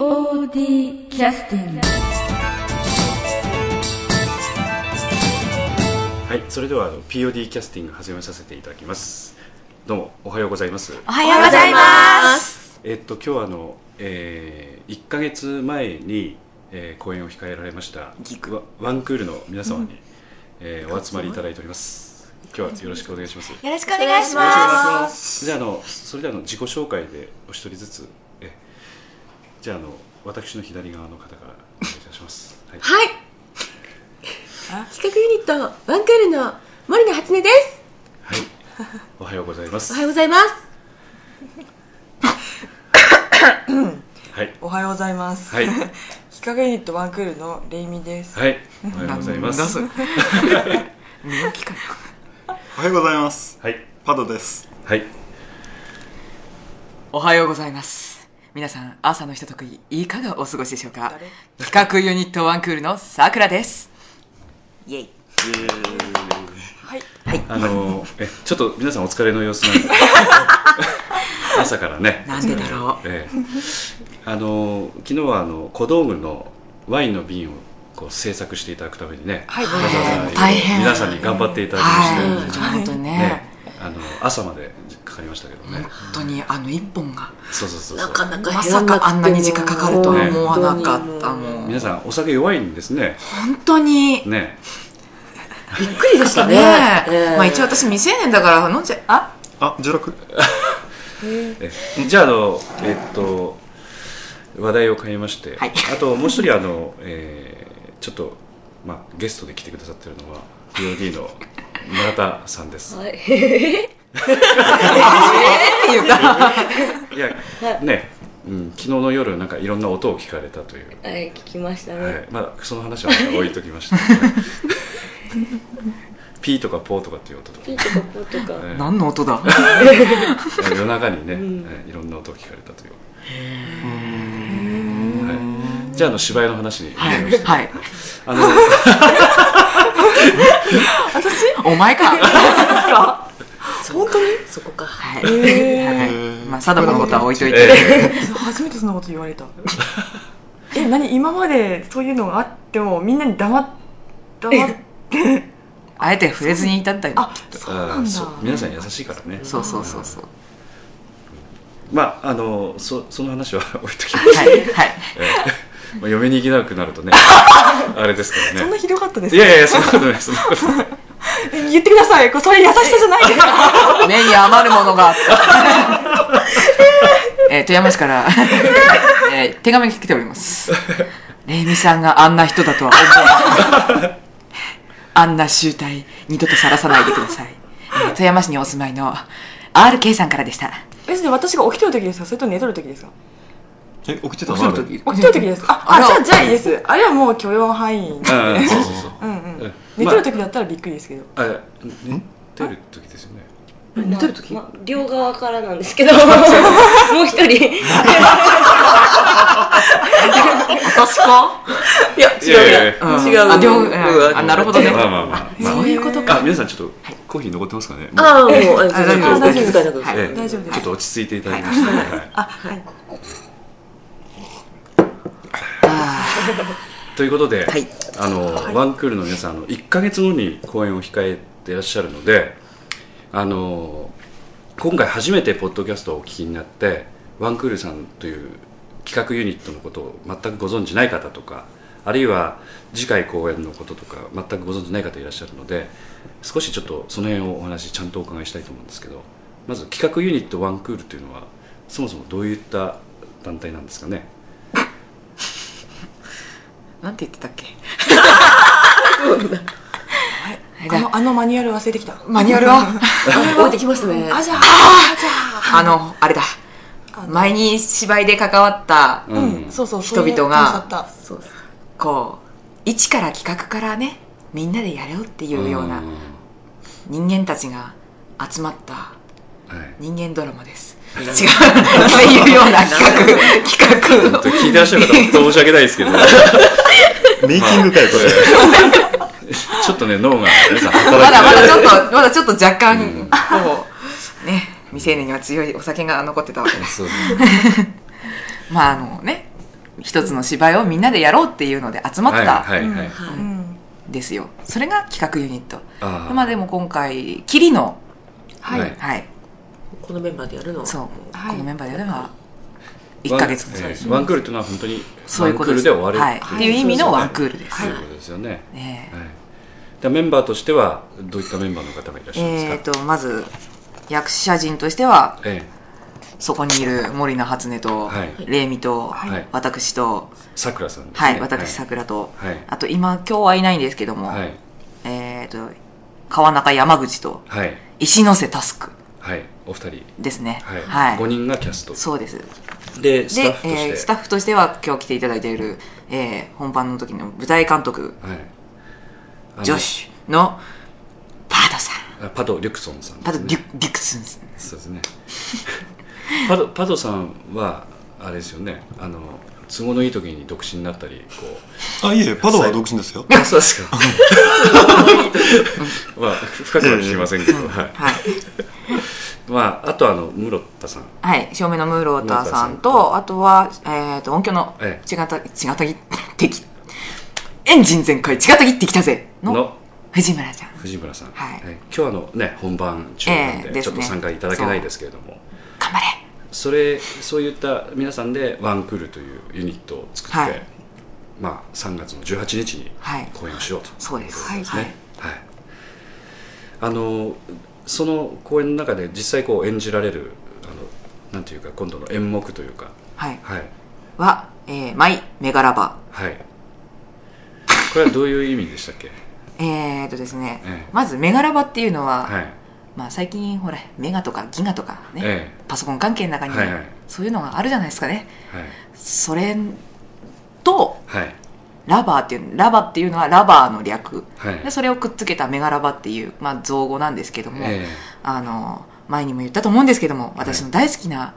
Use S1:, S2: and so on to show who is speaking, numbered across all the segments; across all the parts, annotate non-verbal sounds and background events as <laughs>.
S1: POD キャスティング
S2: はい、それではあの POD キャスティング始めさせていただきます。どうもおはようございます。
S3: おはようございます。
S2: えっと今日はあの、えー、1ヶ月前に、えー、公演を控えられましたワワンクールの皆様に、えーお集まりいただいております。今日はよろしくお願いします。
S3: よろしくお願いします。
S2: じゃああのそれではあの自己紹介でお一人ずつえじゃああの私の左側の方からお願いいたします。はい。
S4: はい。企画ユニットワンクールの森野初音です。
S2: はい。おはようございます。
S4: おはようございます。
S2: はい。
S5: おはようございます。
S2: はい。
S5: 企画ユニットワンクールのレイミです。
S2: はい。おはようございます。
S6: おはようございます。
S2: はい。
S6: パドです。
S2: はい。
S3: おはようございます。皆さん、朝のひととき、いかがお過ごしでしょうか？企画ユニットワンクールのさくらです。イェイ。
S5: はい。
S2: あのえちょっと皆さんお疲れの様子なんで <laughs> 朝からね。
S3: なんでだろう。
S2: ええあの昨日はあの小道具のワインの瓶をこう制作していただくためにね、
S5: はい。
S2: わざわざ皆さんに頑張っていただきまして、
S3: はい。
S2: ね。あの朝までかかりましたけどね
S3: 本。当にあの一本が
S2: そうそうそうそう。
S4: なかなか
S3: まさかあんなに時間かかるとは思わなかった
S4: も
S3: ん。
S2: 皆さんお酒弱いんですね。
S3: 本当に。
S2: ね。
S4: びっくりでしたね。
S3: ねえ。
S4: ええ
S3: まあ一応私未成年だから飲んじゃ、あ？
S6: あ、16。
S2: えじゃああのえっと話題を変えまして、
S3: はい
S2: あともう一人あの、えーちょっとまあゲストで来てくださってるのは POD の村田さんです。
S4: はい。
S3: っていうか。
S2: いやね、うん、昨日の夜なんかいろんな音を聞かれたという。
S4: はい、聞きましたね。
S2: はい、まあその話は置いときました。<laughs> ピーとかポーとかっていう音とか、
S4: ピーとかポーとか。
S2: えー
S3: 何の音だ？<laughs>
S2: 夜中にね、いろんな音を聞かれたという。はい、じゃああの芝居の話に
S3: はい
S2: 戻りまして、。
S3: はい。
S2: あの
S3: お前か。
S4: 本当に？そこか。
S3: はい。はいまあ、貞子のことは置いといて。
S2: え
S5: 初めてそんなこと言われた。え、何？今までそういうのがあってもみんなに黙っ黙って。
S3: あえて触れずにいたんだよ。
S5: あ、そうなんだ。
S2: 皆さん優しいからね。
S3: そうそうそうそう。
S2: まああのそその話は置いときまして、
S3: はい。はい。
S2: えーまあ、嫁に行けなくなるとね <laughs> あれですからね。
S5: そんなひどかったです
S2: いやいやそんなことないそんなことない。
S5: え言ってください。これそれ優しさじゃないですか。<laughs>
S3: 目に余るものがあった。<laughs> えー、富山市から、えー手紙が来ております。レイミさんがあんな人だとは思わない。あんな集体、二度とさらさないでください。えー富山市にお住まいの RK さんからでした。
S5: え、それ私が起きてる時ですか？それと寝とる時ですか？
S6: え、起きてた
S3: 起きてる時
S5: 起きてる時ですかあ、あ、じゃあ、じゃあいいです。あれはもう許容範囲。
S2: うんそうそうそう。
S5: うん。寝てる時だったらびっくりですけど。
S2: あ、ね、出る時ですよね。
S4: 寝てる時？両側からなんですけど、<laughs> もう一人。
S3: 私か？
S4: いや、
S2: いやいやいや
S3: うん
S4: 違う。
S3: あ両
S4: うん
S3: あなるほどね
S2: まあまあまあ。まあ
S3: そういうことか。
S2: あ、皆さんちょっとコーヒー残ってますかね？
S4: ああ、もう、あ
S3: 大丈夫
S4: お気遣いなく。
S3: はい
S2: ええ
S5: 大丈夫です
S2: ちょっと落ち着いていただきまして、はい
S5: あ、はい。<laughs>
S2: ということで、
S3: はい。
S2: あの、ワンクールの皆さんあの1か月後に公演を控えていらっしゃるのであの今回初めてポッドキャストをお聞きになってワンクールさんという企画ユニットのことを全くご存じない方とかあるいは次回公演のこととか全くご存じない方いらっしゃるので少しちょっとその辺をお話ちゃんとお伺いしたいと思うんですけどまず企画ユニットワンクールというのはそもそもどういった団体なんですかね？
S3: なんて言ってたっけ？<laughs>
S5: あの、あのマニュアル忘れてきた。
S3: マニュアルは <laughs>
S4: 置いてきましたね。
S5: あ、じゃあ、
S3: あの、あれだ。前に芝居で関わった、
S2: う
S5: うん、そうそう、
S3: 人々がこう、一から企画からね、みんなでやろうっていうような
S2: うん
S3: 人間たちが集まった
S2: はい
S3: 人間ドラマです。違う。っていうような企画、企画。
S2: 聞いてらっしゃる方本当申し訳ないですけど <laughs>
S6: メイキングかよ、これ。<laughs>
S2: ちょっとね脳が皆さん働いて
S3: まだまだちょっと、まだちょっと若干、こう、ね、未成年には強いお酒が残ってたわけです。<laughs> まああのね、一つの芝居をみんなでやろうっていうので集まった
S2: はいはいはい、
S4: はい
S5: うん。
S3: んですよ。それが企画ユニット。
S2: あー。
S3: まあでも今回キリの
S5: はい、
S2: はい。
S3: はい。
S4: このメンバーでやるのは。
S3: そう、
S5: はい。
S3: このメンバーでやるのは1ヶ月
S2: ワン,、えーワンクールというのは本当に
S3: そういうことです。
S2: ワンクールで終わる
S3: はい、っていう意味のワンク
S2: ー
S3: ールです、
S2: そういうことですよね、
S3: ね
S2: はい、でメンバーとしてはどういったメンバーの方がいらっしゃるんですか？
S3: えー、とまず役者陣としては
S2: え
S3: そこにいる森名初音と、
S2: はい。
S3: レイミと、
S2: はい。
S3: 私と、
S2: えさくらさん
S3: はい、私さくらと、
S2: はい。
S3: あと今今日はいないんですけども、
S2: はい。
S3: えー、と川中山口と
S2: はい。
S3: 石ノ瀬タスク
S2: はい。お二人。
S3: ですね。
S2: はい、
S3: はい。
S2: 5人がキャスト。
S3: そうです
S2: でスタッ
S3: で
S2: フとして、
S3: えースタッフとしては今日来ていただいている、えー本番の時の舞台監督。
S2: はい。
S3: ジョシュのパドさん。
S2: あパド・リュクソンさんね。
S3: パド・リュリュクスンさん
S2: そうですね。<laughs> パドパドさんはあれですよね。あの都合のいい時に独身になったりこ
S6: あいえパドは独身ですよ。
S2: う <laughs> あそうですか。<laughs> まあ深くは聞きませんけど、はい。
S3: はい
S2: まああとあの室田さん。
S3: はい、照明のムーローターさん
S2: 室田
S3: と、あとは、えー、と音響の
S2: え
S3: 違った、違ったぎ、敵、エンジン全開、違ったぎってきたぜの
S2: の
S3: 藤村ちゃん。
S2: 藤村さん、
S3: はい。
S2: 今日あのね本番中なんで,、ちょっと参加いただけないですけれども。
S3: 頑張れ。
S2: それそういった皆さんでワンクールというユニットを作って、
S3: はい。
S2: まあ3月の18日に
S3: はい。
S2: 公演をしようと、
S3: そうです。
S2: そうです。ねはい、あのその公演の中で実際こう演じられるあのなんていうか今度の演目というか。
S3: はい。
S2: はい。
S3: は、えー、マイ・メガラバ。
S2: はい。これはどういう意味でしたっけ？<laughs>
S3: えーとですね、
S2: ええ。
S3: まずメガラバっていうのは、
S2: はい。
S3: まあ最近ほら、メガとかギガとかね、
S2: え
S3: パソコン関係の中に、
S2: はいはい。
S3: そういうのがあるじゃないですかね。
S2: えはい。
S3: それと、
S2: はい
S3: ラバーっていう、ラバっていうのはラバーの略。
S2: はい。
S3: でそれをくっつけたメガラバっていう、まあ、造語なんですけども、
S2: え
S3: あの前にも言ったと思うんですけども私の大好きな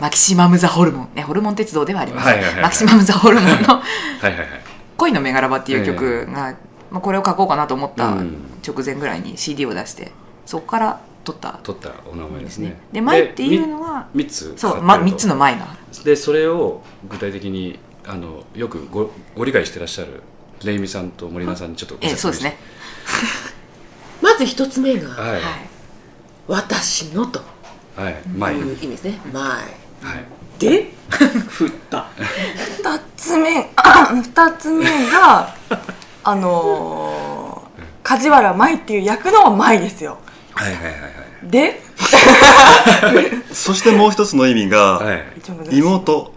S3: マキシマム・ザ・ホルモン、ね、ホルモン鉄道ではありません、
S2: はいはいはいはい。
S3: マキシマム・ザ・ホルモンの
S2: え <laughs> はいはいはい「
S3: 恋のメガラバ」っていう曲が、まあ、これを書こうかなと思った
S2: うん。
S3: 直前ぐらいに CD を出してそこから撮った。
S2: 取ったお名前ですね。
S3: でマイっていうのは
S2: 3つ
S3: そう、ま、3
S2: 貼ってると。
S3: つの前が
S2: でそれを具体的にあのよくごご理解してらっしゃるレイミさんと森菜さんにちょっとご
S3: ええ
S2: 説明して
S3: そうですね。<laughs>
S4: まず一つ目が
S2: はい。
S3: はい「
S4: 私の」と。
S2: はい。前。
S4: いう意味ですね「前。
S2: はい」
S4: で <laughs> 振った。
S5: 二つ目二つ目が <laughs> あのー、梶原舞っていう役の舞ですよ。
S2: はいはいはい
S5: で
S6: そしてもう一つの意味が、
S2: はい。
S6: 妹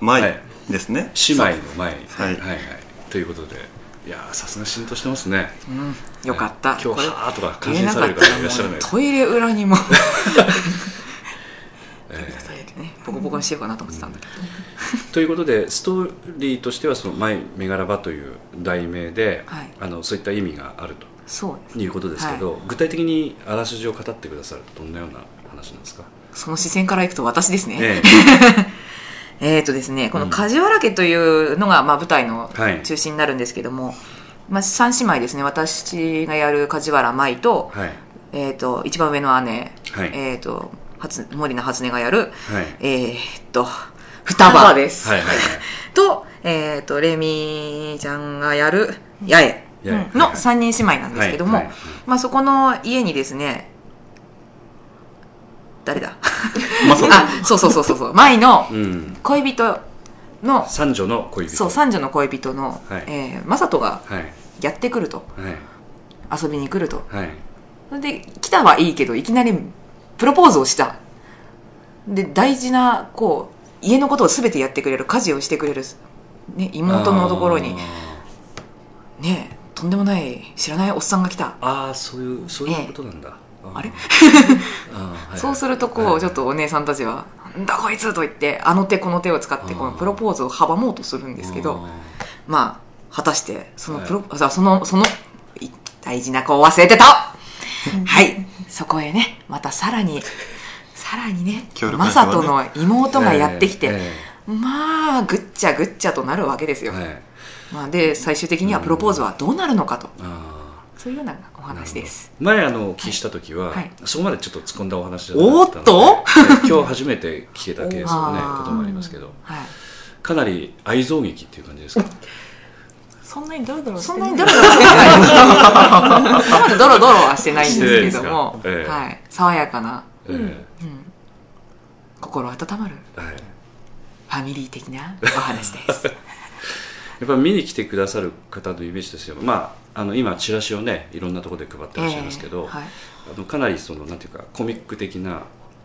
S6: 舞。
S2: はい
S6: ですね、
S2: 姉妹の前
S6: はい。
S2: はいはい。ということで。いやーさすが浸透してますね。
S3: うん。よかった、
S2: はい今日はーとか感心される方いらっしゃらない
S3: トイレ裏にも。<laughs>
S2: え
S3: ね。ボコボコにしようかなと思ってたんだけど。
S2: ーということでストーリーとしてはその「マイ・メガラバ」という題名で、
S3: はい。
S2: あのそういった意味がある
S3: そう
S2: ということですけど、具体的にあらすじを語ってくださるとどんなような話なんですか？
S3: その視線からいくと私ですね。<laughs>
S2: え
S3: えーとですね、この梶原家というのが、まあ、舞台の
S2: はい。
S3: 中心になるんですけども、まあ、三姉妹ですね。私がやる梶原舞と、
S2: えはい。
S3: えーと、一番上の姉、
S2: はい。
S3: えーと、初森名初音がやる、
S2: はい。
S3: えーと、双葉です。
S2: はいはいはい。<laughs>
S3: と、えーと、レミちゃんがやる八重の三人姉妹なんですけども、
S2: はいはい。
S3: まあ、そこの家にですね、誰だ？
S6: まさ
S3: あ、そうそうそうそうそう、舞の
S2: うん。
S3: 恋人の、
S2: 三女の恋人。
S3: そう、三女の恋人の、
S2: はい。
S3: えー、正人が
S2: はい。
S3: やってくると、
S2: はい。
S3: 遊びに来ると。
S2: はい。
S3: それで、来たはいいけど、いきなりプロポーズをした。で、大事な、こう、家のことを全てやってくれる、家事をしてくれる、ね、妹のところに、ねえ、とんでもない、知らないおっさんが来た。
S2: あーあーそういうそういうことなんだ、ー
S3: あれ？そうするとこう、
S2: はい。
S3: ちょっとお姉さんたちは「なんだこいつ!」と言ってあの手この手を使ってこのプロポーズを阻もうとするんですけどまあ果たしてそのプロ、あそのそのい大事な子を忘れてた。はい。そこへねまたさらにさらにね
S6: 協力
S3: マサトの妹がやってきて、
S2: え
S3: まあぐっちゃぐっちゃとなるわけですよ、まあ、で最終的にはプロポーズはどうなるのかと、
S2: あ
S3: そういうようなお話です。
S2: ー前あのお聞きした時は、
S3: はい。
S2: そこまでちょっと突っ込んだお話じゃなかったので
S3: おっと？
S2: えー今日初めて聞けたケースのねこともありますけど。
S3: はい。
S2: かなり愛憎劇っていう感じですか？
S5: そんなにドロドロして
S3: そんなにドロドロしてないそこまでドロドロはしてないんですけども、
S2: ええ
S3: はい、爽やかな。
S2: ええ。
S3: 心温まる。
S2: はい。
S3: ファミリー的なお話です。
S2: やっぱ見に来てくださる方のイメージとしては、まあ、あの今チラシをねいろんなところで配ってらっしゃいますけど、
S3: ええはい。
S2: あのかなりそのなんていうかコミック的な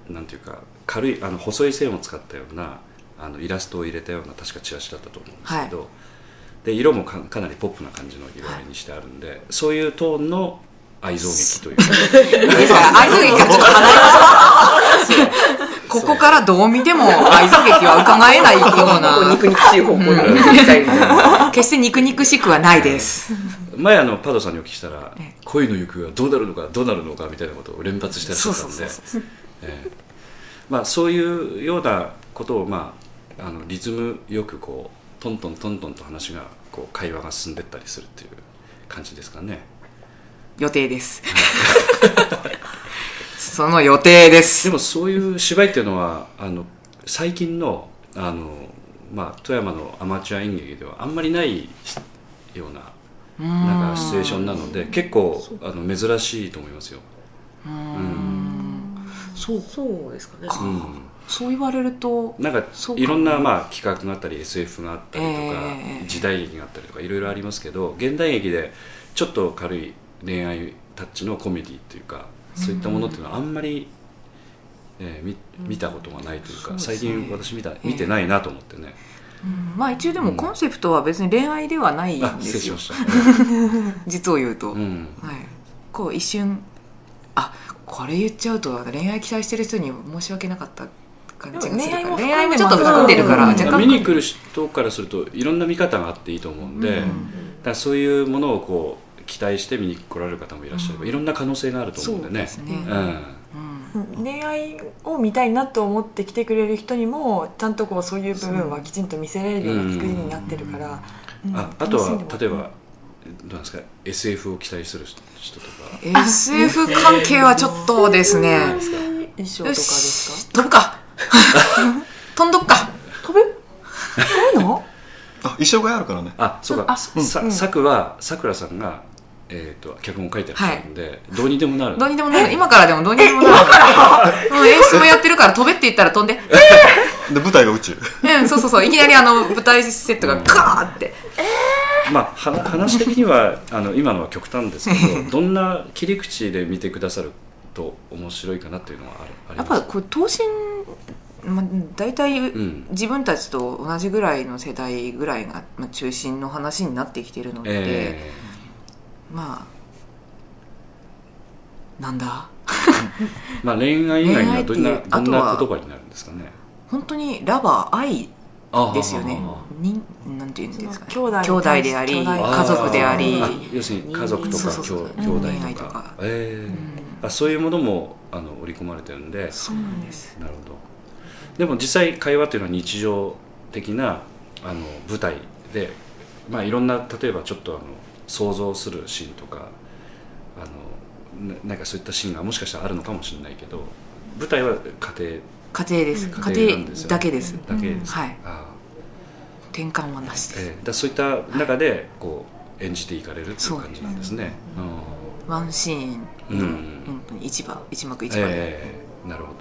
S2: なんていうか軽いあの細い線を使ったようなあのイラストを入れたような確かチラシだったと思うんですけど、で色もかかなりポップな感じの色合いにしてあるんで、そういうトーンの愛憎劇というか。
S3: ですから愛憎劇からちょっと離れましょう <laughs> ここからどう見ても愛憎劇は伺えないような。
S4: 肉肉しい方向に
S3: 決して肉肉しくはないです。
S2: 前あのパドさんにお聞きしたら
S3: ええ。
S2: 恋の行方はどうなるのかどうなるのかみたいなことを連発してらっしゃったんでまあそういうようなことをまああのリズムよくこうトントントントンと話がこう会話が進んでったりするっていう感じですかね。
S3: 予定です <laughs> その予定です。
S2: でもそういう芝居っていうのはあの最近のあの、まあ、富山のアマチュア演劇ではあんまりないようななんかシチュエーションなので結構あの珍しいと思いますよ。
S3: そう
S4: そうですかね。
S2: うん。
S3: そう言われると
S2: なんかいろんなまあ企画があったり SF があったりとか、
S3: ええ。
S2: 時代劇があったりとかいろいろありますけど現代劇でちょっと軽い恋愛タッチのコメディっていうかそういったものっていうのはあんまり、えー見見たことがないというか、
S3: そうですね。
S2: 最近私見た見てないなと思ってね、
S3: うん。まあ一応でもコンセプトは別に恋愛ではないん
S2: あ
S3: ですよ。
S2: 失礼しました、<laughs>
S3: 実を言うと、
S2: うん、
S3: はい、こう一瞬あこれ言っちゃうと恋愛期待してる人に申し訳なかった感じがするから。
S5: 恋愛も
S3: 恋愛もちょっと含んでるから、
S2: 見に来る人からするといろんな見方があっていいと思うんで、
S3: うん。
S2: だからそういうものをこう期待して見に来られる方もいらっしゃれば、いろんな可能性があると思うんでね。
S3: そうで
S5: 恋愛を見たいなと思って来てくれる人にもちゃんとこうそういう部分はきちんと見せられるような作りになってるから、うん。
S2: ああとは例えばどうなんですか？SF を期待する人とか。
S3: SF 関係はちょっとですね。
S5: 衣装とか
S3: よ
S5: です
S3: し飛ぶか。<laughs> 飛んどっか。
S5: か飛ぶ？<laughs> 飛ぶの？
S6: あ衣装があるからね。
S2: あそうか。
S5: あ
S2: さ
S5: うん。
S2: さくはさくらさんが、えー、と脚本を書いてらっしゃるんで、どうにでもなる。
S3: どうにでもなる。今からでもどうにでもなる。も。う演出もやってるから飛べって言ったら飛んで <laughs>
S6: で舞台が宇宙。
S3: うんそうそうそう。いきなりあの舞台セットがガーって。
S2: まあは話的には <laughs> あの今のは極端ですけどどんな切り口で見てくださると面白いかなっていうのはあるあり
S3: やっぱこう等身、まあ、大体、
S2: ん。
S3: 自分たちと同じぐらいの世代ぐらいがまあ中心の話になってきてるので、
S2: え
S3: まあなんだ？
S2: ーまあ、恋愛以外にはどんなどんな言葉になるんですかね。
S3: 本当にラバー愛
S2: あ
S3: ですよね。なんていうんですか？ね
S5: 兄弟。
S3: 兄弟であり家族であり。
S2: あ要するに家族とか兄兄弟とか。
S3: とか。
S2: えー。
S3: うん。
S2: あそういうものもあの織り込まれてるんで。
S3: そうなんです。
S2: なるほど。でも実際会話っていうのは日常的なあの舞台で、まあ、いろんな例えばちょっとあの想像するシーンとかあのななんかそういったシーンがもしかしたらあるのかもしれないけど舞台は家庭。
S3: 家庭です。
S2: 家
S3: 家庭だけです。
S2: だけです、
S3: はい。
S2: あ
S3: 転換はなしです、
S2: ーえ。ーだそういった中でこう演じていかれるっていう感じなんですね。
S3: ワンシーン
S2: うんうん。
S3: 本当に一幕一話で、
S2: ええ。なるほどなるほど。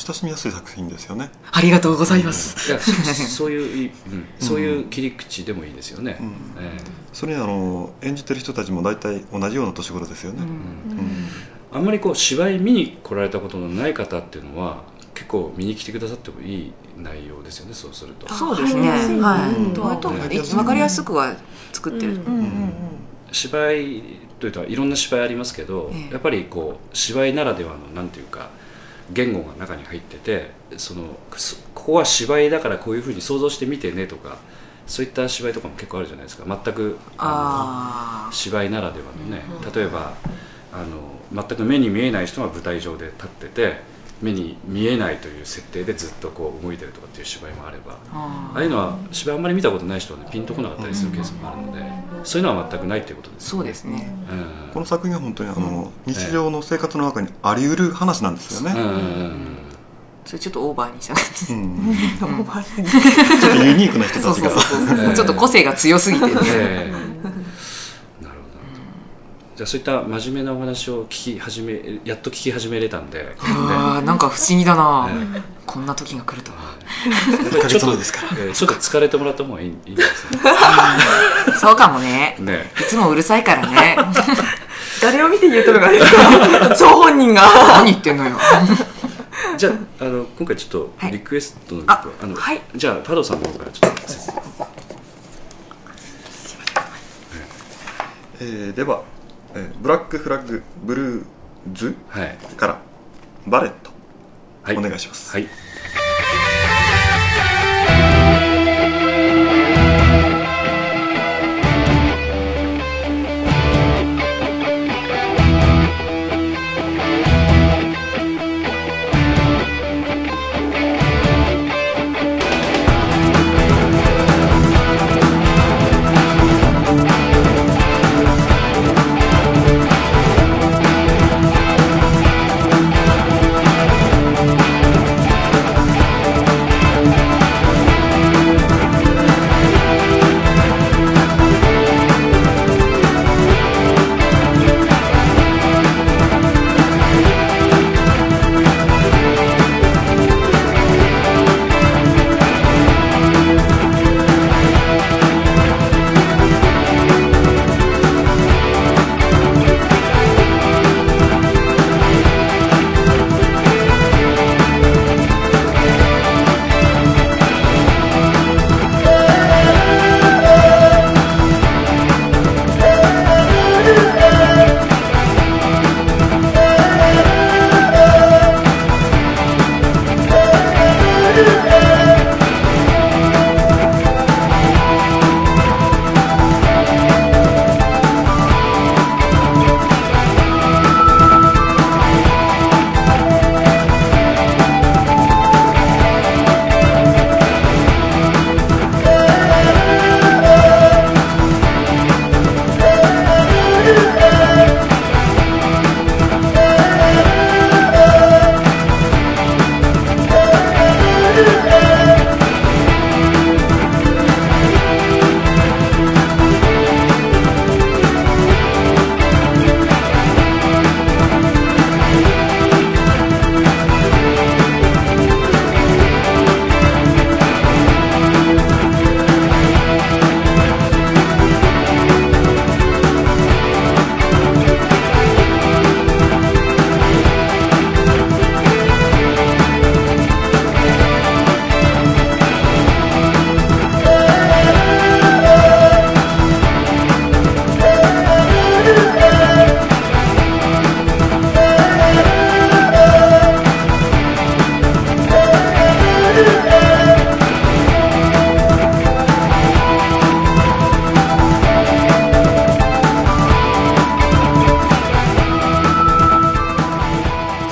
S6: 親しみやすい作品ですよね、
S3: ありがとうございます、
S2: そ <laughs> そういうそういう切り口でもいいですよね。
S6: うん。
S2: え
S6: それにあの演じてる人たちも大体同じような年頃ですよね、
S2: あんまりこう芝居見に来られたことのない方っていうのは結構見に来てくださってもいい内容ですよねそうすると。
S3: そうですね。はい分かりやすくは作ってる、
S2: 芝居というといろんな芝居ありますけど、
S3: ええ。
S2: やっぱりこう芝居ならではのなんていうか言語が中に入っててそのそここは芝居だからこういうふうに想像してみてねとかそういった芝居とかも結構あるじゃないですか。全くあ
S3: あ
S2: の芝居ならではのね、例えばあの全く目に見えない人が舞台上で立ってて目に見えないという設定でずっとこう動いてるとかっていう芝居もあれば
S3: あ
S2: ああいうのは芝居あんまり見たことない人は、ね、ピンとこなかったりするケースもあるので、そういうのは全くないっていうことですよ
S3: そうですね。
S2: うん。
S6: この作品は本当にあの、日常の生活の中にあり得る話なんですよね、
S2: うんうん
S3: それちょっとオーバーにした感じ
S6: うん、<laughs>
S5: オーバーすぎ
S6: ちょっとユニークな人
S3: そう
S6: たちが。
S3: そうそうそう、<laughs>
S2: ええ。
S3: ちょっと個性が強すぎてね
S2: じゃあそういった真面目なお話を聞き始めやっと聞き始めれたんで。
S3: あーなんか不思議だな、
S2: え
S3: こんな時が来るとは。
S6: 1ヶ月後ですか。ら
S2: えーちょっと疲れてもらった方がいいいいんですね <laughs>
S3: そうかもね。
S2: ね。
S3: いつもうるさいからね。<laughs>
S5: 誰を見て言うとるかですか？<laughs> 張本人が。
S3: 何言ってんのよ。
S2: じゃああの今回ちょっと
S3: はい。
S2: リクエストの曲、
S5: あ
S2: あの
S5: はい。
S2: じゃあパドさんの方からちょっと
S6: えーでは、えーブラックフラッグブルーズ
S2: はい。
S6: からバレット、
S2: はい。
S6: お願いします、
S2: はい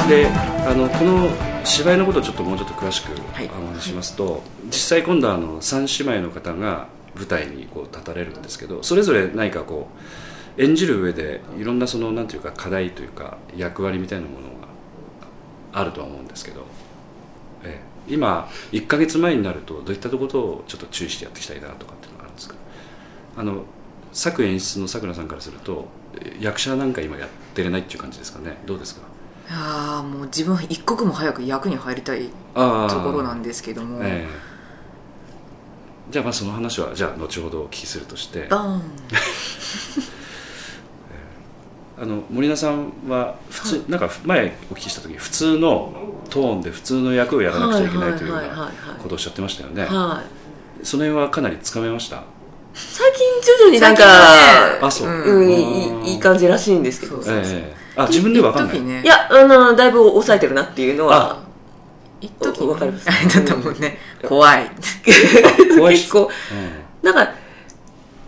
S2: であのこの芝居のことをちょっともうちょっと詳しく
S3: はい。
S2: お話ししますと、実際今度はあの3姉妹の方が舞台にこう立たれるんですけどそれぞれ何かこう演じる上でいろんなそのなんていうか課題というか役割みたいなものがあるとは思うんですけど、ええ、今1か月前になるとどういったことをちょっと注意してやっていきたいなとかっていうのがあるんですか？あの作演出のさくらさんからするとえ役者なんか今やってれないっていう感じですかね？どうですか？
S3: ああもう自分は一刻も早く役に入りたいところなんですけども、
S2: ええ。じゃあまあその話はじゃあ後ほどお聞きするとして。
S3: バーン。<laughs>
S2: あの森菜さんは普通、なんか前お聞きした時普通のトーンで普通の役をやらなくちゃいけないというような
S4: はいはいはいはい
S2: ことをおっしゃってましたよね、
S4: はい。
S2: その辺はかなりつかめました？
S4: 最近徐々になんか、
S2: あそう、
S3: うん
S4: うん、いいいい感じらしいんですけど。
S2: ええあ自分では分かんない。
S4: いやあのだいぶ抑えてるなっていうのは
S3: 一時
S4: わかります。
S3: あ <laughs> れだったもんね。怖い。
S2: 怖いし。
S4: 結構。なんか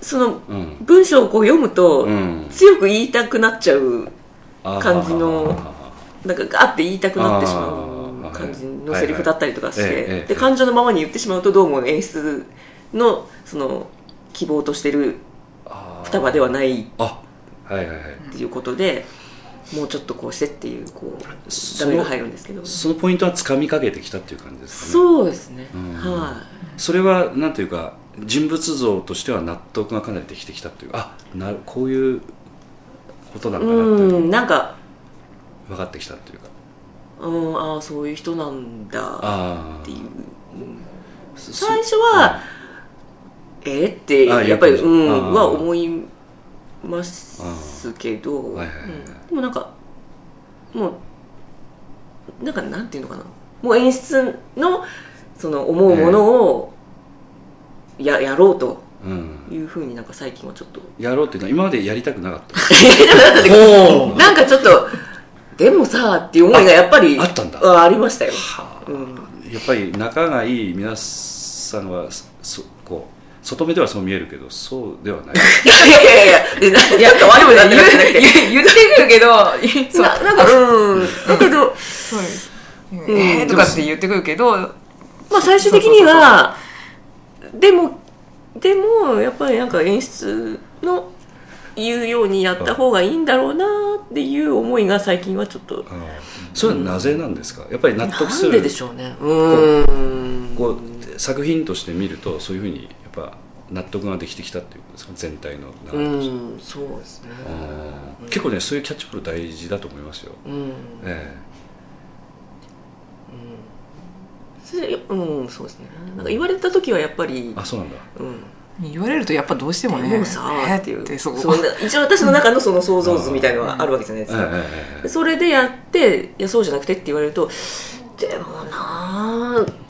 S4: その文章をこう読むと、
S2: うん。
S4: 強く言いたくなっちゃう感じのなんかガーって言いたくなってしま
S2: あ
S4: う
S2: ー
S4: 感じのセリフだったりとかして、で感情のままに言ってしまうとどうも演出のその希望としてる双葉ではない
S2: はいはいはい。
S4: ていうことでもうちょっとこうしてっていうこう
S2: そ
S4: ダメが入るんですけど。
S2: そのポイントはつかみかけてきたっていう感じですかね。
S4: そうですね、
S2: うん。
S4: は
S2: それはなんていうか人物像としては納得がかなりできてきたっていうあなこういうことないんだなっていうの
S4: うんなんか
S2: 分かってきたっていうか。
S4: うんああそういう人なんだ
S2: ああ
S4: っていう。
S2: そ
S4: 最初はえーって
S2: あ
S4: やっぱりうんは思いますけど、
S2: はいはいはい。
S4: うんでもなんかもうなんかなんていうのかな。もう演出のその思うものをや,、やろうと
S2: うん。
S4: いうふうになんか最近はちょっと。
S2: やろうっていうのは今までやりたくなかった。<laughs>
S4: なんかちょっとでもさっていう思いがやっぱり
S2: ああったんだ。
S4: あありましたよ、
S2: はあ。
S4: うん、
S2: やっぱり仲がいい皆さんはそこう外目ではそう見えるけどそうではない。
S4: いやいやいやいやでななんか悪くなってなくて。
S3: 言言ってくるけどそう。
S4: ななんかうん。だけど
S3: そうですえーとかって言ってくるけど
S4: まあ最終的にはでもでもやっぱりなんか演出の言うようにやった方がいいんだろうなっていう思いが最近はちょっと。
S2: ああ。それはなぜなんですか？やっぱり納得する。
S4: なんででしょうね。うーん
S2: こう作品として見るとそういうふうにぱ納得ができてきたっていうことですか全体の
S4: う
S2: 流れとして。
S4: んそうですね。
S2: あー結構ねそういうキャッチボール大事だと思いますよ、
S4: うん。
S2: え
S4: それうんそうですね。なんか言われた時はやっぱり
S2: えあそうなんだ。
S4: うん。
S3: 言われるとやっぱどうしてもね
S4: もうさ
S3: えー
S4: っていう
S3: そう
S4: 一応私の中のその想像図みたいのはあるわけじゃないですか、
S2: ええええええ
S4: それでやっていやそうじゃなくてって言われるとでもなあ
S2: あ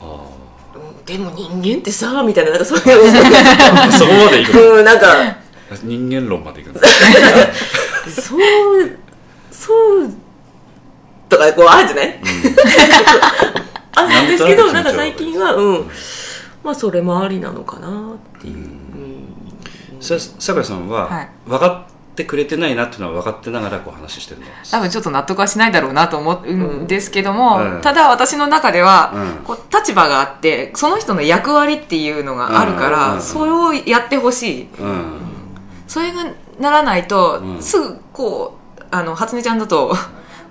S4: でも人間ってさみたいななんかそういう
S2: あそこまでいくの？
S4: うんなんか。
S2: 人間論までいくんだ
S4: そうそうとかこうあるじゃない、あるんですけど
S2: な
S4: んんか最近はうん。まあそれもありなのかなっていう、うん。
S2: さ酒井さんは、
S3: はい。
S2: 分かってくれてないなっていうのは分かってながらこう話してるの。
S3: 多分ちょっと納得はしないだろうなと思うんですけども、
S2: うん。
S3: ただ私の中では、
S2: うん。
S3: こう立場があってその人の役割っていうのがあるから、
S2: うん。
S3: それをやってほしい。
S2: うん。
S3: それがならないと、
S2: うん。
S3: すぐこうあの初音ちゃんだと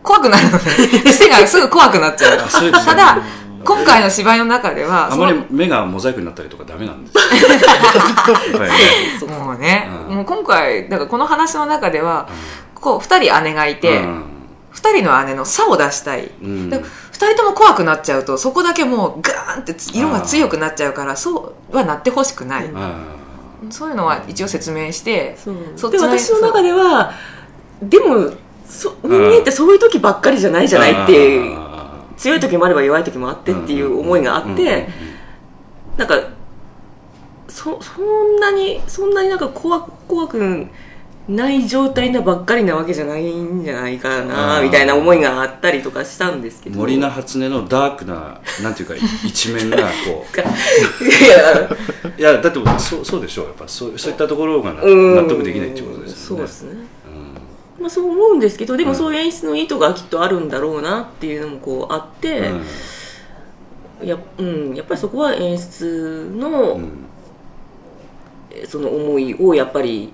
S3: 怖くなるので癖がすぐ怖くなっちゃう。ただ今回の芝居の中では
S2: あまり目がモザイクになったりとかダメなんです。<laughs> よ
S3: もうね、
S2: うん。
S3: もう今回だからこの話の中では、こう2人姉がいて、
S2: うん。
S3: 2人の姉の差を出したい、
S2: うん。
S3: で2人とも怖くなっちゃうとそこだけもうガーンって色が強くなっちゃうからそうはなってほしくない、
S2: あ
S3: そういうのは一応説明して
S4: で私の中ではでもそ人間ってそういう時ばっかりじゃないじゃないっていう
S2: あ
S4: 強い時もあれば弱い時もあってっていう思いがあって、なんかそそんなにそんなになんか怖く怖くない状態なばっかりなわけじゃないんじゃないかな
S2: うん
S4: みたいな思いがあったりとかしたんですけど。
S2: 森菜初音のダークななんていうか一面がこ <laughs>
S4: いや
S2: ういやだってそうそうでしょう。やっぱそうそういったところが納得できないっていうことですよね。
S4: そうですね。
S2: うん
S4: まあ、そう思うんですけどで
S2: うん。
S4: もそういう演出の意図がきっとあるんだろうなっていうのもこうあって、や,、うん、やっぱりそこは演出の,、
S2: うん。うん
S4: その思いをやっぱり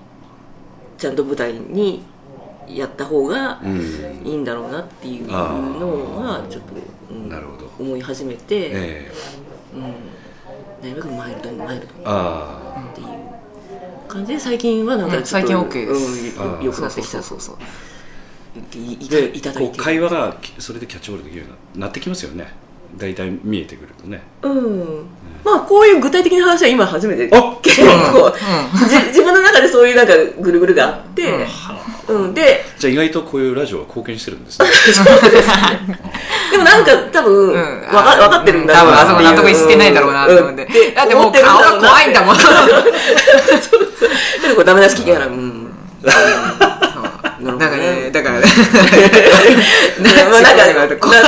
S4: ちゃんと舞台にやった方が
S2: うん。
S4: いいんだろうなっていうの
S2: あ
S4: はちょっと、うん
S2: なるほど。
S4: 思い始めて、
S2: ええ。
S4: うん、なるべくマイルドにマイルドにっていう感じで最近はなんか
S3: うん最近 OK です。
S4: うん、よよくなってきた。
S3: そうそう
S4: いい
S2: で
S4: いただいて
S2: こう会話がそれでキャッチボールできるようになってきますよね。大体見えてくるとね。
S4: うん。まあこういう具体的な話は今初めて。
S2: あ
S4: 結構、じ自分の中でそういうなんかぐるぐるがあって、うん。で
S2: じゃあ意外とこういうラジオは貢献してるんですね。<laughs>
S4: でもなんか多分、
S3: うん。
S4: わか分かってるんだ
S3: 多分あそこ
S4: ろうなっていう。
S3: 納得してないだろうなと思って、
S4: うん。
S3: だってもう顔が怖いんだもん。<laughs>
S4: でこうダメ出し聞きながらうん。
S3: だからね。だから <laughs> ね
S4: まあなんか、ななんか、
S3: こうなる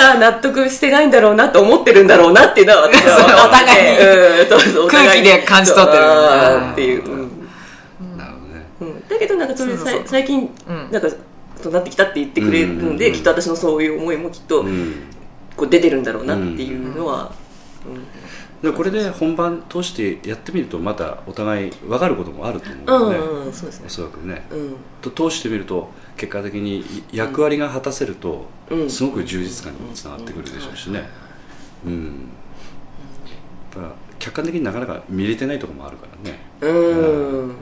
S4: あ納得してないんだろうなと思ってるんだろうなっていうのは私は分かって。
S3: お互いに。
S4: うんそうそうお互い
S3: 空気で感じ取ってる。
S4: あーっていう、うん。
S2: なるほどね。
S4: うん。だけどなんかそれ
S3: そうそうそう。
S4: さ最近
S3: うん。
S4: なんかそうなってきたって言ってくれるので、
S2: うん
S4: きっと私のそういう思いもきっと
S2: うん。
S4: こう出てるんだろうなっていうのは
S2: でこれで本番通してやってみるとまたお互い分かることもあると思
S4: う
S2: うんよね、
S4: うんうんそうですね。
S2: おそらくね。
S4: うん。
S2: と通してみると結果的に役割が果たせると、
S4: うん。
S2: すごく充実感にもつながってくるでしょうしね。うん。客観的になかなか見れてないところもあるからね。
S4: うん。
S2: で
S4: た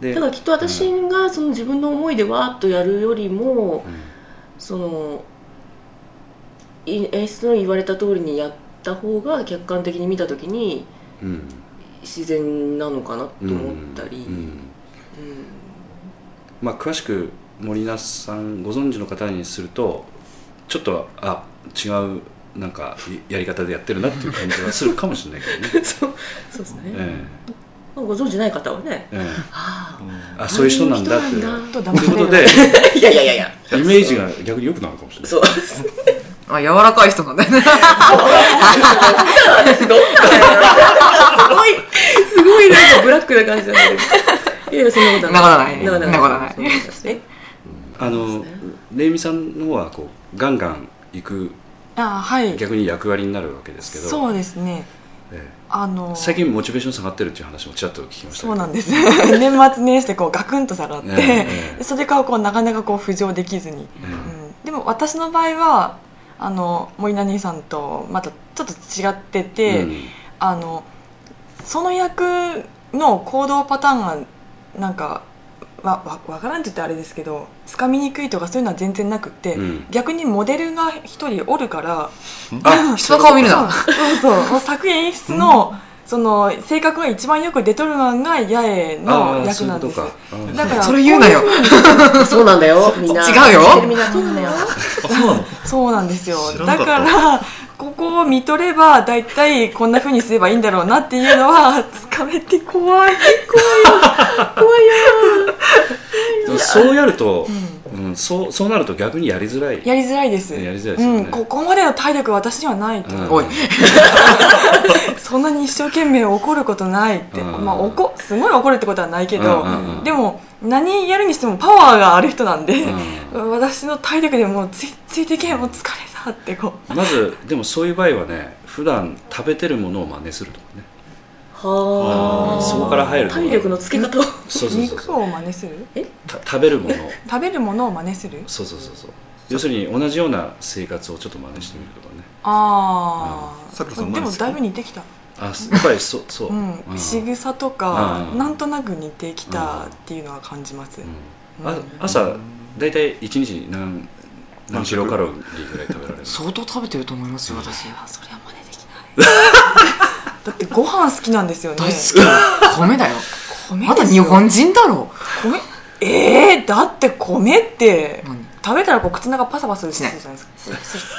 S4: だきっと私がその自分の思いでわーっとやるよりも
S2: うん。
S4: そのい演出の言われた通りにやった方が客観的に見た時に
S2: うん。
S4: 自然なのかなと思ったり、
S2: まあ、詳しく森那さんご存知の方にするとちょっとあ違うなんかやり方でやってるなっていう感じはするかもしれないけどね、<laughs>
S4: そうそうですね、
S2: え
S4: まあご存知ない方はね。
S2: ええ。
S4: あ
S2: えあそういう人なんだって。
S5: と
S2: ということで。
S4: あ <laughs> いやいやいやいや。
S2: イメージが逆に良くなるかもしれない。
S4: そう。<laughs>
S3: あ柔らかい人なんだね。
S4: すごいすごいなんかブラックな感じなんだけどいやいやそんなこと
S3: ない。
S4: な。こと
S3: な。い
S4: な。ことないえ
S2: あのレイミさんの方はこうガンガン行く
S5: あはい。
S2: 逆に役割になるわけですけど。
S5: そうですね
S2: え
S5: あの
S2: え最近モチベーション下がってるっていう話もちらっと聞きました
S5: そうなんです。<laughs> 年末年始でこうガクンと下がって、
S2: え
S5: それからこうなかなかこう浮上できずに、
S2: え
S5: うん、でも私の場合はあの森名兄さんとまたちょっと違ってて、
S2: うん。
S5: あのその役の行動パターンがなんかわわわからんって言ってあれですけどつかみにくいとかそういうのは全然なくって、
S2: うん。
S5: 逆にモデルが一人おるから
S2: あ
S3: 人の顔見るな。
S5: そう。そうそう。作演出の、その性格が一番よく出とるのが八重の役なんです。
S2: か。うん。
S5: だから
S3: それ言うなよ。
S4: そうなんだよ。みんな。
S3: 違うよ。
S4: そうなんだよ。
S6: あそうなの。
S5: そうなんですよ。だ
S6: か
S5: らここを見とれば大体こんな風にすればいいんだろうなっていうのはつかめて怖い怖いよ。怖いよ。
S2: そうやると、うんそうそうなると逆にやりづらい。
S5: やりづらいです。
S2: やりづらいですよね。
S5: うん、ここまでの体力私にはないと、
S2: うん。
S3: おい。<laughs>
S5: そんなに一生懸命怒ることないって、
S2: うん。
S5: まあ怒すごい怒るってことはないけど、
S2: うんうんうん。
S5: でも何やるにしてもパワーがある人なんで、
S2: う <laughs>
S5: 私の体力でもうついついてけもう疲れたってこう。
S2: まずでもそういう場合はね普段食べてるものを真似するとかね
S4: はあ。
S2: そこから入ると
S4: 体力のつけ方を。
S2: そうそうそう
S5: 肉
S2: そう。
S5: を真似する？
S2: た食べるもの。
S5: 食べるものを真似する？
S2: そうそうそうそう。要するに同じような生活をちょっと真似してみるとかね。
S5: ああ
S6: さくらさん
S5: でもだいぶ似てきた。
S2: あすやっぱりそそう、
S5: うん。
S2: うん。
S5: 仕草とか
S2: うん。
S5: なんとなく似てきたっていうのは感じます、
S2: うん。あ朝大体1日に何何キロカロリーぐらい食べられる
S3: 相当食べてると思いますよ私。
S5: あそれは真似できない <laughs> だってご飯好きなんですよね。
S3: 大好き。米だよ。
S5: 米
S3: また
S5: ですよ。
S3: 日本人だろ。
S5: 米？えー、だって米って
S3: 何？
S5: 食べたらこう口の中パサパサするじゃないですか。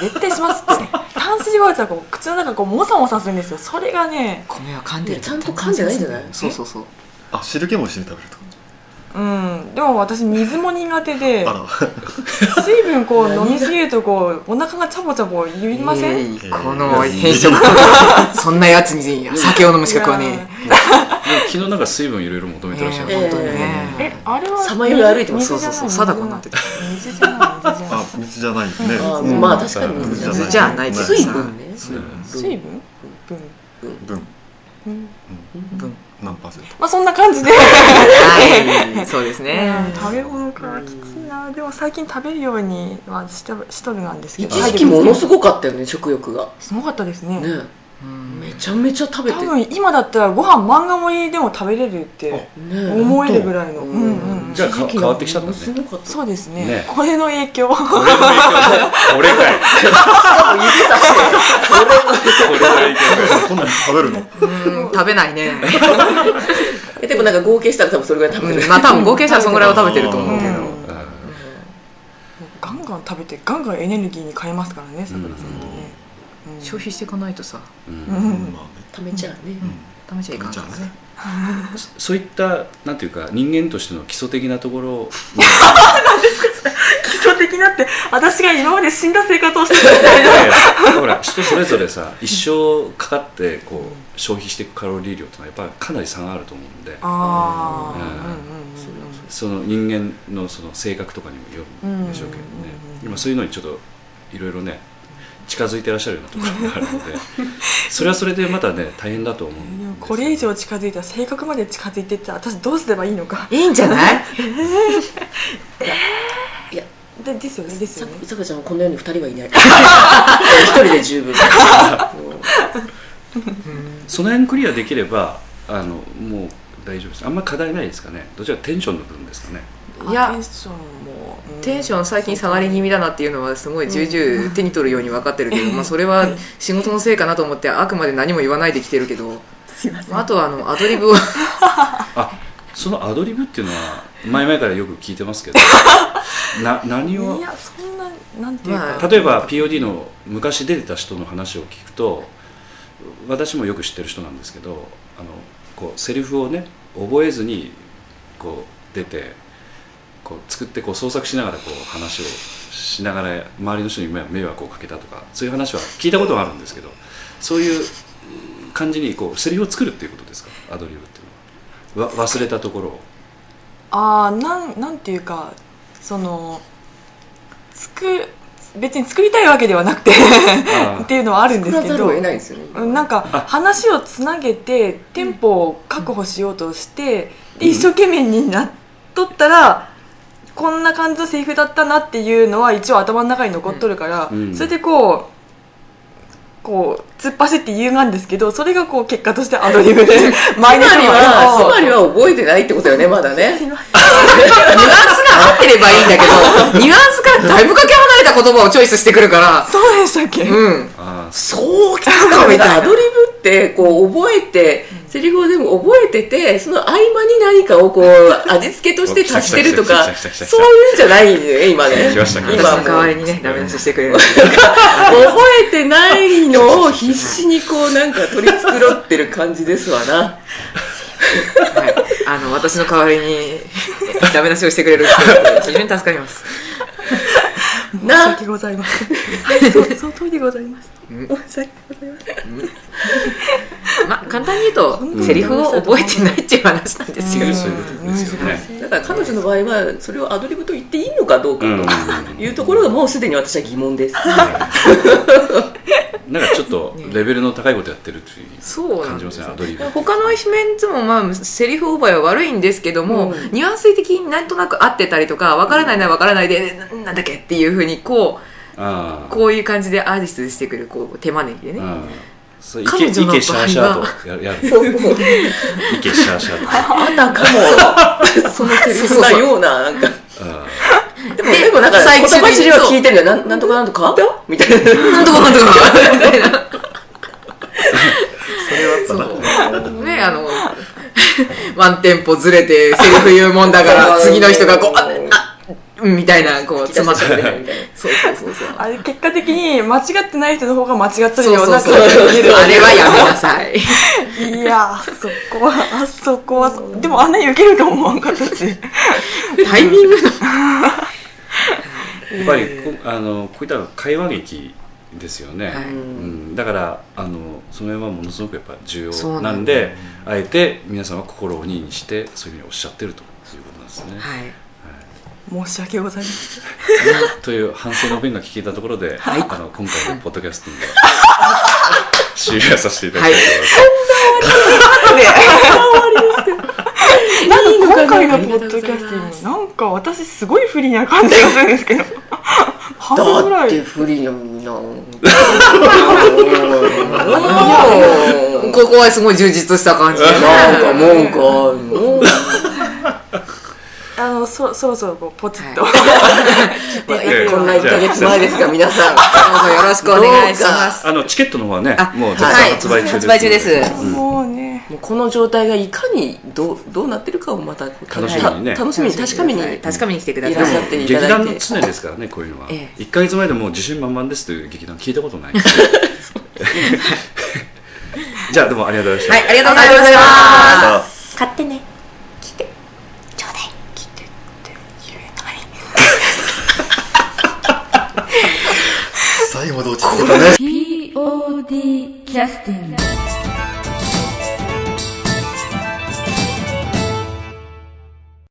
S5: 絶対しますって。<laughs> 炭水化物はこう口の中こうモサモサするんですよ。それがね
S3: 米は噛んでる
S4: ちゃんと噛んでないんじゃない？
S3: そうそうそう。
S6: あ汁気も一緒に食べると
S5: うん。でも私水も苦手で
S6: あら。
S5: 水分こう飲みすぎるとこうお腹がチャボチャボ言いません、
S3: いいこの変色そんなやつに酒を飲む資格はね
S2: でも昨日なんか水分いろいろ求めてらっしゃる、
S3: えー本当に
S5: え
S3: ね
S5: あれは
S4: さまよい歩いてます
S5: 水じゃない
S3: そうそうそう貞子になって。た
S5: 水じゃない水じゃない
S6: あ水じゃないね。
S4: あ
S6: うん。
S4: まあ確かに水じゃない。
S3: 水
S4: 分ね。
S6: 水分。
S5: 水分？分。
S6: 分。
S5: うん。
S3: 分
S6: 何パーセント？
S5: まあそんな感じで。
S3: はい。そうですね。
S5: うん食べ物かきついな。でも最近食べるようにはしとしとるなんですけど。
S4: 一時期ものすごかったよね食欲が。
S5: すごかったですね。
S4: ね。
S3: うん。
S4: めちゃめちゃ食べて
S5: 多分今だったらご飯漫画盛りでも食べれるって
S4: ね。
S5: 思えるぐらいの。
S4: うん。
S5: うんうん
S2: じゃあか
S4: 一時期
S2: 変わってきちゃったね。
S4: ものすごかった
S5: そうですね。
S2: ね。
S5: これの影響。
S2: これの影響。俺かい。
S4: 指さして
S2: これの影響。
S6: こんなに食べるの？
S3: うん食べないね。
S4: え <laughs> でもなんか合計したら多分それぐらい食べてる。
S3: うんまあ多分合計したらそんぐらいは食べてると思うけど。
S5: ガンガン食べてガンガンエネルギーに変えますからねさくらさんってね。うん。
S3: 消費していかないとさ。
S2: うん。
S5: うん。
S6: まあね
S4: 食べちゃうね。
S3: ダメじゃいかんからね <laughs>
S2: そういったなんていうか人間としての基礎的なところ <laughs>
S5: 基礎的なって私が今まで死んだ生活をしてたみたいな。
S2: ほら人それぞれさ一生かかってこう消費していくカロリー量ってのはやっぱりかなり差があると思うんで。
S5: ああ
S2: うん。
S5: うんうんうん
S2: その人間のその性格とかにもよるんでしょうけどね。今そういうのにちょっといろいろね近づいてらっしゃるようなところがあるので <laughs> それはそれでまたね大変だと思うん
S5: でも
S2: です
S5: これ以上近づいたら性格まで近づいていったら私どうすればいいのか。
S3: いいんじゃない？<laughs>
S4: いや
S5: でですよねです
S4: さ
S5: よね。
S4: さかちゃんはこの世に二人はいない。<laughs> 一人で十分。も
S2: その辺クリアできればあのもう大丈夫です。あんま課題ないですかね。どちらかテンションの部分ですかね
S3: いや
S5: テンションも、うん。
S3: テンション最近下がり気味だなっていうのはすごい重々手に取るように分かってるけど、まあ、それは仕事のせいかなと思ってあくまで何も言わないできてるけど <laughs>
S5: すいません。
S3: あとはあのアドリブを。<laughs>
S2: あそのアドリブっていうのは前々からよく聞いてますけど <laughs> な何を？
S5: いやそんななんていうか、
S3: まあ
S2: 例えば POD の昔出てた人の話を聞くと私もよく知ってる人なんですけどあのこうセリフをね覚えずにこう出てこう作ってこう創作しながらこう話をしながら周りの人に迷迷惑をかけたとかそういう話は聞いたことはあるんですけどそういう感じにこうセリフを作るっていうことですか？アドリブっていうのは。わ忘れたところを。
S5: ああなんなんていうかその作別に作りたいわけではなくてっていうのはあるんですけど
S4: ないですよね
S5: うんなんか
S2: あ。
S5: 話をつなげてテンポを確保しようとして、で一生懸命になっとったらこんな感じのセリフだったなっていうのは一応頭の中に残っとるから、
S2: うん
S5: それでこうこう突っ走って言うなんですけどそれがこう結果としてアドリブでマイナス
S4: つまりはつまりは覚えてないってことよねまだね。
S3: ニュアンスが合ってればいいんだけど <laughs> ニュアンスからだいぶかけ離れた言葉をチョイスしてくるから。
S5: そうでしたっけ、
S3: うん。
S4: そうきたかみたいな。アドリブってこう覚えてセリフを全部覚えててその合間に何かをこう <laughs> 味付けとして足してるとかそういうんじゃないんだよね今ね今も
S3: の代わりにねダメ出ししてくれる。<laughs>
S4: 覚えてないのを必死にこうなんか取り繕ってる感じですわな。
S3: はい、あの私の代わりにダメ出しをしてくれる人非常に助かります。<laughs>
S5: 申し
S4: な
S5: 訳ございません。はいそうその通りでございます申し訳ございません。
S3: まあ簡単に言うと、
S5: うん。
S3: セリフを覚えてないっていう話なんですよ、
S5: うん。
S2: そういうことですよね
S4: だから彼女の場合はそれをアドリブと言っていいのかどうか
S2: うん。
S4: というところがもうすでに私は疑問です
S2: なん。かちょっとレベルの高いことやってるっていう
S3: そう
S2: 感じますねアドリブ
S3: 他のメンツもまあセリフ覚えは悪いん。ですけども、
S4: うん。
S3: ニュアンス的になん。となく合ってたりとか分からないな分からないでななん。だっけっていうふうにこ
S2: あ
S3: うこういう感じでアーティストしてくるこう手招きでね、
S2: あそうイケイ
S3: 彼女の
S2: ケシャーシャ
S3: 場合は
S2: ーとややる。イケシャーシャーと。
S4: あたかもそのセリフなようななんか。
S2: あ
S4: でもでもなんか言葉尻は聞いてるんだよなんなんとか？なんとかみたいな
S3: なんとかなんとか。みたいな
S6: それは
S3: そう。ねあのワンテンポずれてセリフ言うもんだから次の人がこうみたいな <laughs> こうつまって
S4: みたいな。
S3: そうそうそうそう。
S5: あれ結果的に間違ってない人の方が間違ってるような
S3: そうそうそう。
S5: 感じが見える
S3: あれはやめなさい。
S5: いやあそこはあそこはでもあんなに受けると思わんかったし。
S3: タイミングの。
S2: やっぱりこあのこういった会話劇ですよね、
S3: はい。
S2: うん、だからあのその辺はものすごくやっぱ重要なんんであえて皆さんは心を鬼にしてそういうふうにおっしゃってるということなんですね。
S3: はい
S5: 申し訳ございません。<laughs>
S2: という反省の弁が聞けたところで、あの今回のポッドキャスティング <laughs> 終了させていただきたいと思い。ます。
S5: なんか今回のポッドキャスティングなんか私すごい不利な感じがするんですけど。半分ぐらい。
S4: だって不利なの <laughs>
S3: ここはすごい充実した感じで。
S4: なんかもんかもう
S5: あのそそろそろこうポチッと、
S2: ええ
S4: こんな1ヶ月前ですが皆さん
S3: どうぞよろしくお願いします
S2: あのチケットの方はね
S3: あ、
S2: もう絶
S3: はい
S2: 賛発売中です。
S3: 発売中です
S5: もうね
S4: もうこの状態がいかにどうどうなってるかをまた
S2: 楽しみにね
S4: た楽しみに確かめに
S3: はい確かめに来てくだ
S4: い
S3: さい
S4: らっしゃっていだいて
S2: 団の常ですからねこういうのは、
S3: え
S2: 一1か月前でもう自信満々ですという劇団聞いたことないじゃあどうもありがとうございました、
S3: はいありがとうございました
S6: あ
S4: 買ってね
S6: 最後まで落ち着いたね。
S1: POD キャスティング